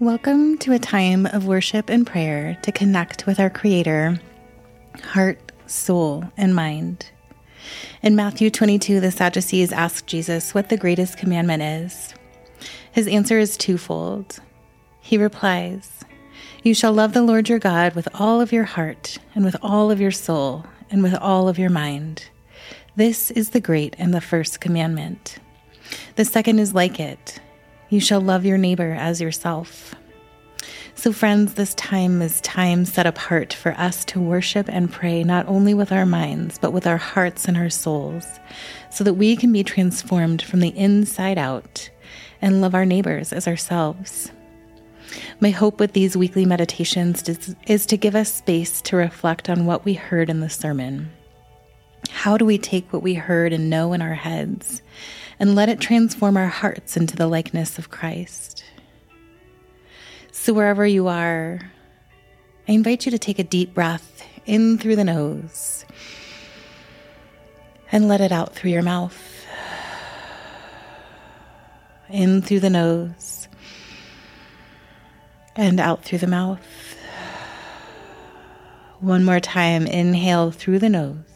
Welcome to a time of worship and prayer to connect with our Creator, heart, soul, and mind. In Matthew 22, the Sadducees asked Jesus what the greatest commandment is. His answer is twofold. He replies, You shall love the Lord your God with all of your heart, and with all of your soul, and with all of your mind. This is the great and the first commandment. The second is like it you shall love your neighbor as yourself. So, friends, this time is time set apart for us to worship and pray not only with our minds, but with our hearts and our souls, so that we can be transformed from the inside out and love our neighbors as ourselves. My hope with these weekly meditations is, to give us space to reflect on what we heard in the sermon. How do we take what we heard and know in our heads and let it transform our hearts into the likeness of Christ. So, wherever you are, I invite you to take a deep breath in through the nose and let it out through your mouth. In through the nose and out through the mouth. One more time, inhale through the nose.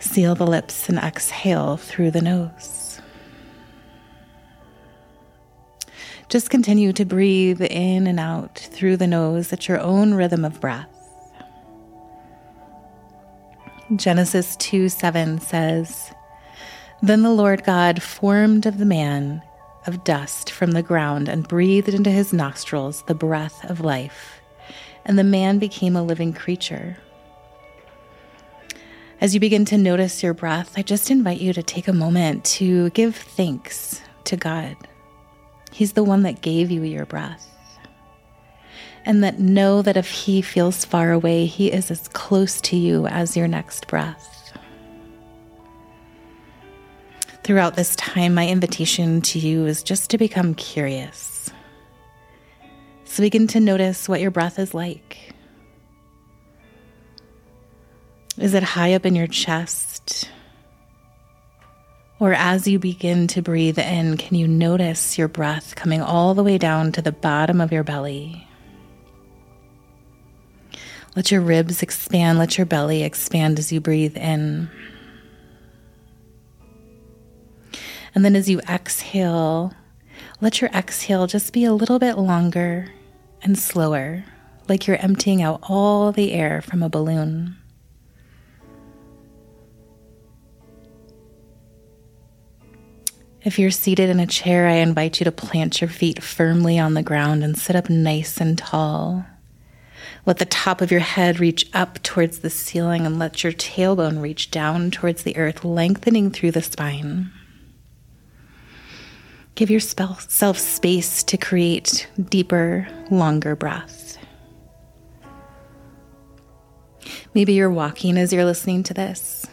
Seal the lips and exhale through the nose. Just continue to breathe in and out through the nose at your own rhythm of breath. Genesis 2 7 says, Then the Lord God formed of the man of dust from the ground and breathed into his nostrils the breath of life, and the man became a living creature. As you begin to notice your breath, I just invite you to take a moment to give thanks to God. He's the one that gave you your breath. And that know that if He feels far away, He is as close to you as your next breath. Throughout this time, my invitation to you is just to become curious. So begin to notice what your breath is like. Is it high up in your chest? Or as you begin to breathe in, can you notice your breath coming all the way down to the bottom of your belly? Let your ribs expand, let your belly expand as you breathe in. And then as you exhale, let your exhale just be a little bit longer and slower, like you're emptying out all the air from a balloon. If you're seated in a chair, I invite you to plant your feet firmly on the ground and sit up nice and tall. Let the top of your head reach up towards the ceiling and let your tailbone reach down towards the earth, lengthening through the spine. Give yourself space to create deeper, longer breaths. Maybe you're walking as you're listening to this.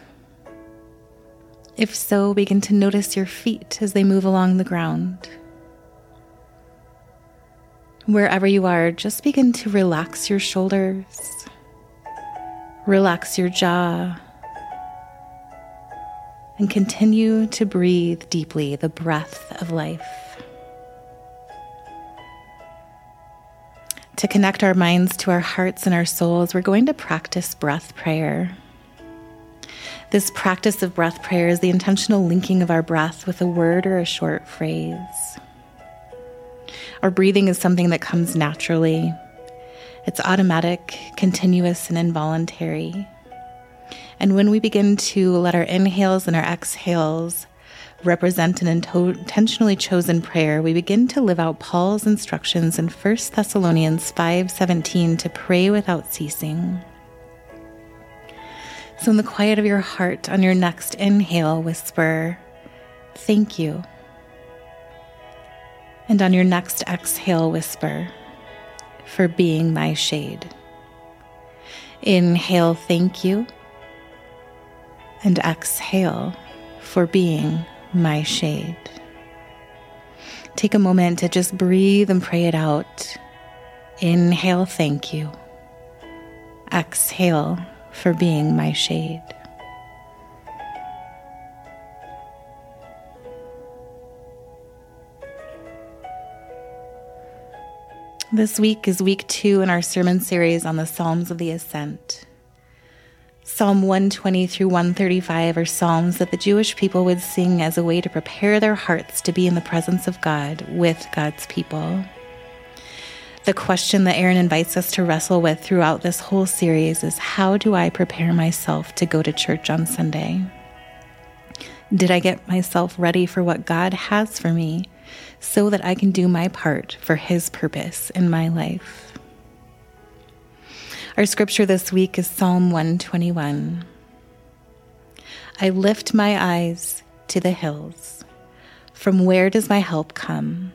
If so, begin to notice your feet as they move along the ground. Wherever you are, just begin to relax your shoulders, relax your jaw, and continue to breathe deeply the breath of life. To connect our minds to our hearts and our souls, we're going to practice breath prayer. This practice of breath prayer is the intentional linking of our breath with a word or a short phrase. Our breathing is something that comes naturally. It's automatic, continuous, and involuntary. And when we begin to let our inhales and our exhales represent an intentionally chosen prayer, we begin to live out Paul's instructions in 1 Thessalonians 5:17 to pray without ceasing. So, in the quiet of your heart, on your next inhale, whisper, Thank you. And on your next exhale, whisper, For being my shade. Inhale, thank you. And exhale, For being my shade. Take a moment to just breathe and pray it out. Inhale, thank you. Exhale, for being my shade. This week is week two in our sermon series on the Psalms of the Ascent. Psalm 120 through 135 are psalms that the Jewish people would sing as a way to prepare their hearts to be in the presence of God with God's people. The question that Aaron invites us to wrestle with throughout this whole series is how do I prepare myself to go to church on Sunday? Did I get myself ready for what God has for me so that I can do my part for His purpose in my life? Our scripture this week is Psalm 121. I lift my eyes to the hills. From where does my help come?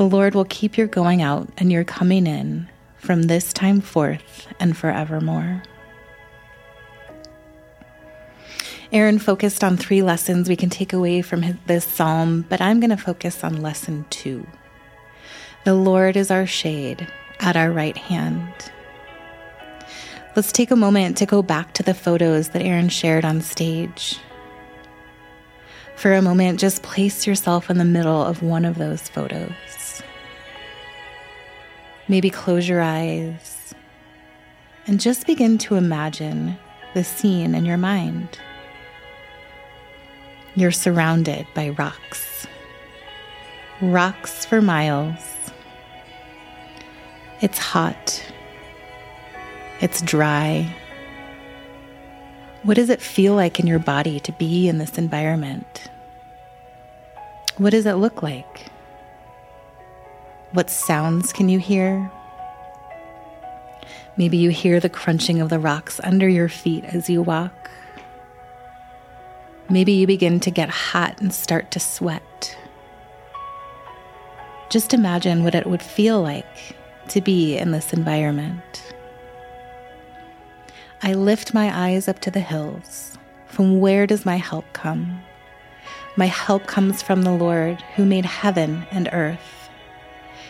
The Lord will keep your going out and your coming in from this time forth and forevermore. Aaron focused on three lessons we can take away from this psalm, but I'm going to focus on lesson two. The Lord is our shade at our right hand. Let's take a moment to go back to the photos that Aaron shared on stage. For a moment, just place yourself in the middle of one of those photos. Maybe close your eyes and just begin to imagine the scene in your mind. You're surrounded by rocks, rocks for miles. It's hot, it's dry. What does it feel like in your body to be in this environment? What does it look like? What sounds can you hear? Maybe you hear the crunching of the rocks under your feet as you walk. Maybe you begin to get hot and start to sweat. Just imagine what it would feel like to be in this environment. I lift my eyes up to the hills. From where does my help come? My help comes from the Lord who made heaven and earth.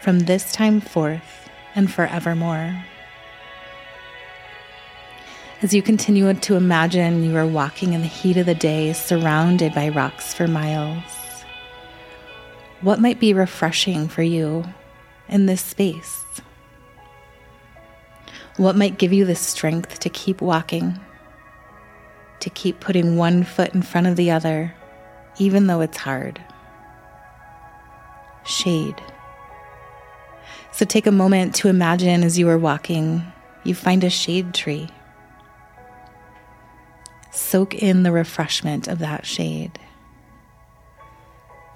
from this time forth and forevermore. As you continue to imagine you are walking in the heat of the day, surrounded by rocks for miles, what might be refreshing for you in this space? What might give you the strength to keep walking, to keep putting one foot in front of the other, even though it's hard? Shade. So take a moment to imagine as you are walking, you find a shade tree. Soak in the refreshment of that shade.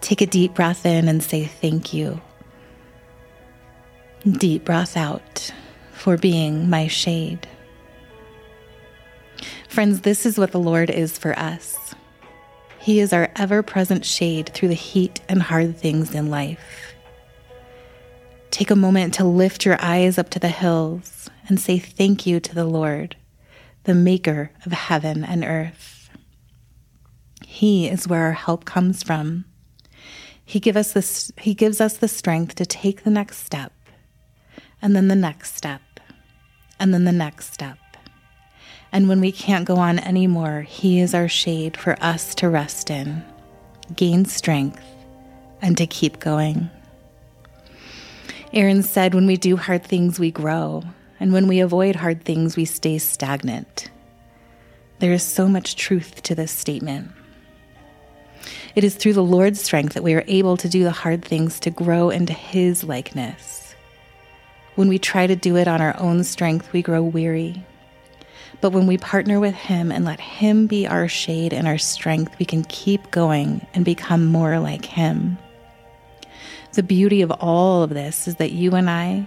Take a deep breath in and say thank you. Deep breath out for being my shade. Friends, this is what the Lord is for us. He is our ever present shade through the heat and hard things in life. Take a moment to lift your eyes up to the hills and say thank you to the Lord, the maker of heaven and earth. He is where our help comes from. He, give us he gives us the strength to take the next step, and then the next step, and then the next step. And when we can't go on anymore, He is our shade for us to rest in, gain strength, and to keep going. Aaron said, When we do hard things, we grow. And when we avoid hard things, we stay stagnant. There is so much truth to this statement. It is through the Lord's strength that we are able to do the hard things to grow into His likeness. When we try to do it on our own strength, we grow weary. But when we partner with Him and let Him be our shade and our strength, we can keep going and become more like Him. The beauty of all of this is that you and I,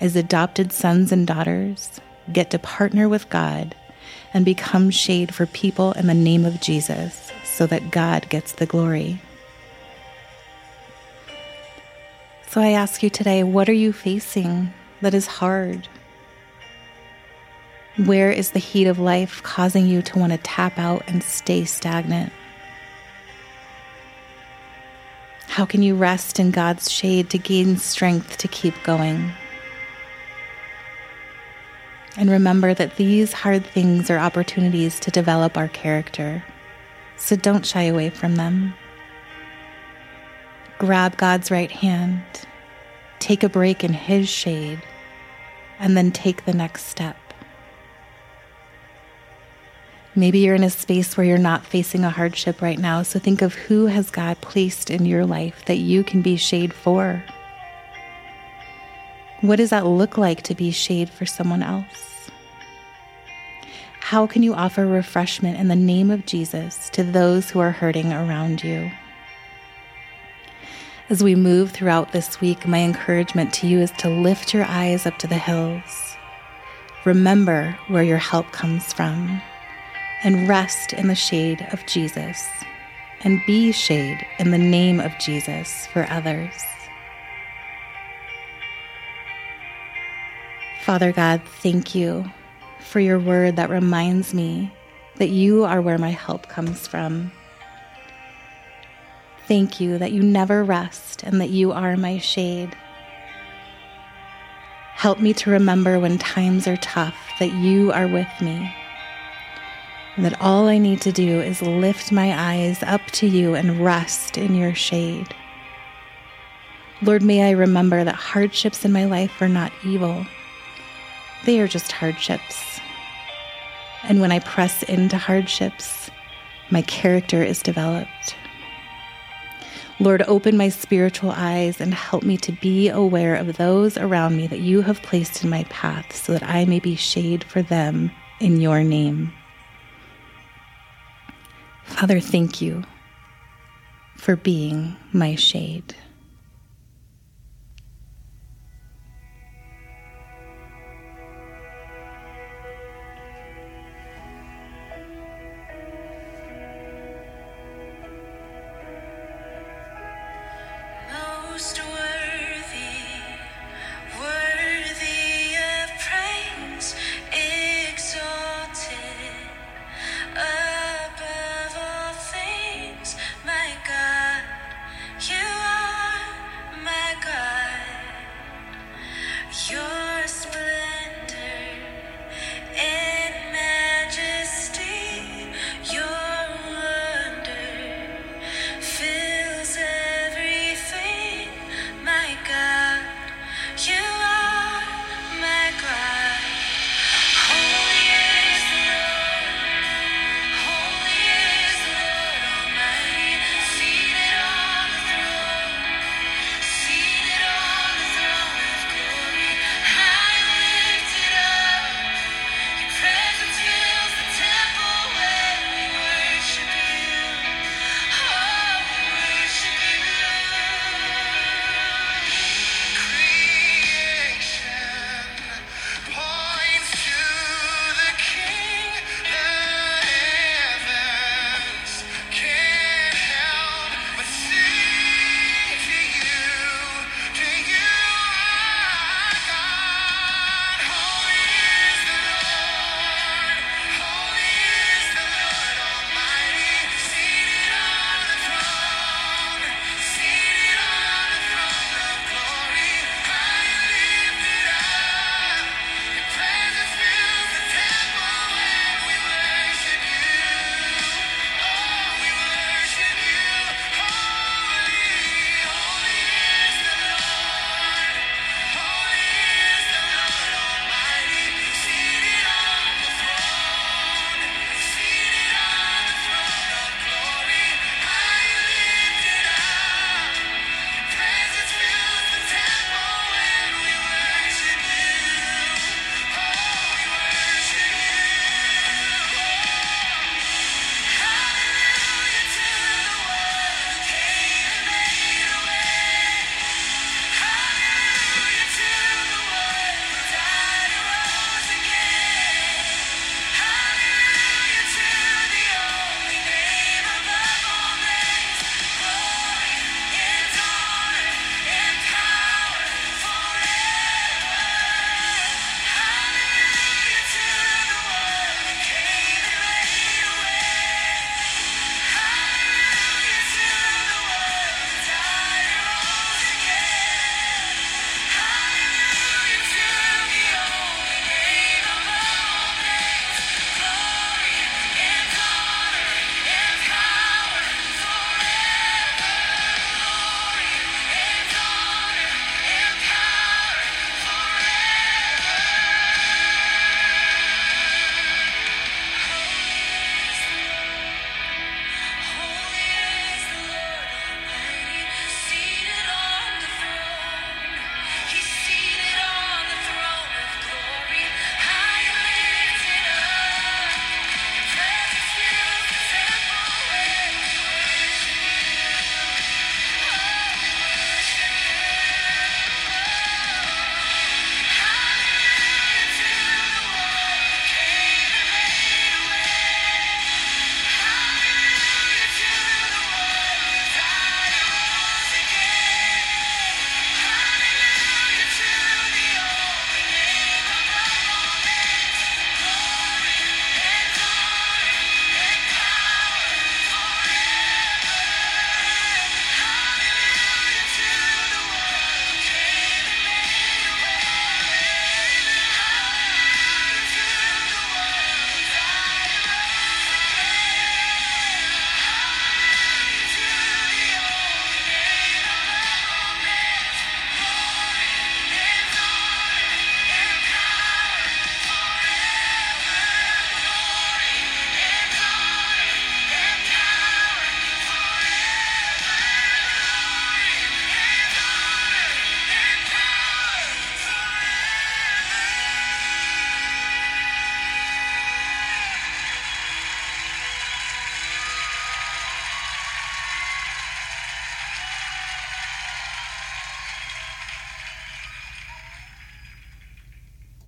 as adopted sons and daughters, get to partner with God and become shade for people in the name of Jesus so that God gets the glory. So I ask you today what are you facing that is hard? Where is the heat of life causing you to want to tap out and stay stagnant? How can you rest in God's shade to gain strength to keep going? And remember that these hard things are opportunities to develop our character, so don't shy away from them. Grab God's right hand, take a break in His shade, and then take the next step. Maybe you're in a space where you're not facing a hardship right now, so think of who has God placed in your life that you can be shade for. What does that look like to be shade for someone else? How can you offer refreshment in the name of Jesus to those who are hurting around you? As we move throughout this week, my encouragement to you is to lift your eyes up to the hills. Remember where your help comes from and rest in the shade of Jesus and be shade in the name of Jesus for others. Father God, thank you for your word that reminds me that you are where my help comes from. Thank you that you never rest and that you are my shade. Help me to remember when times are tough that you are with me and that all I need to do is lift my eyes up to you and rest in your shade. Lord, may I remember that hardships in my life are not evil, they are just hardships. And when I press into hardships, my character is developed. Lord, open my spiritual eyes and help me to be aware of those around me that you have placed in my path so that I may be shade for them in your name. Father, thank you for being my shade.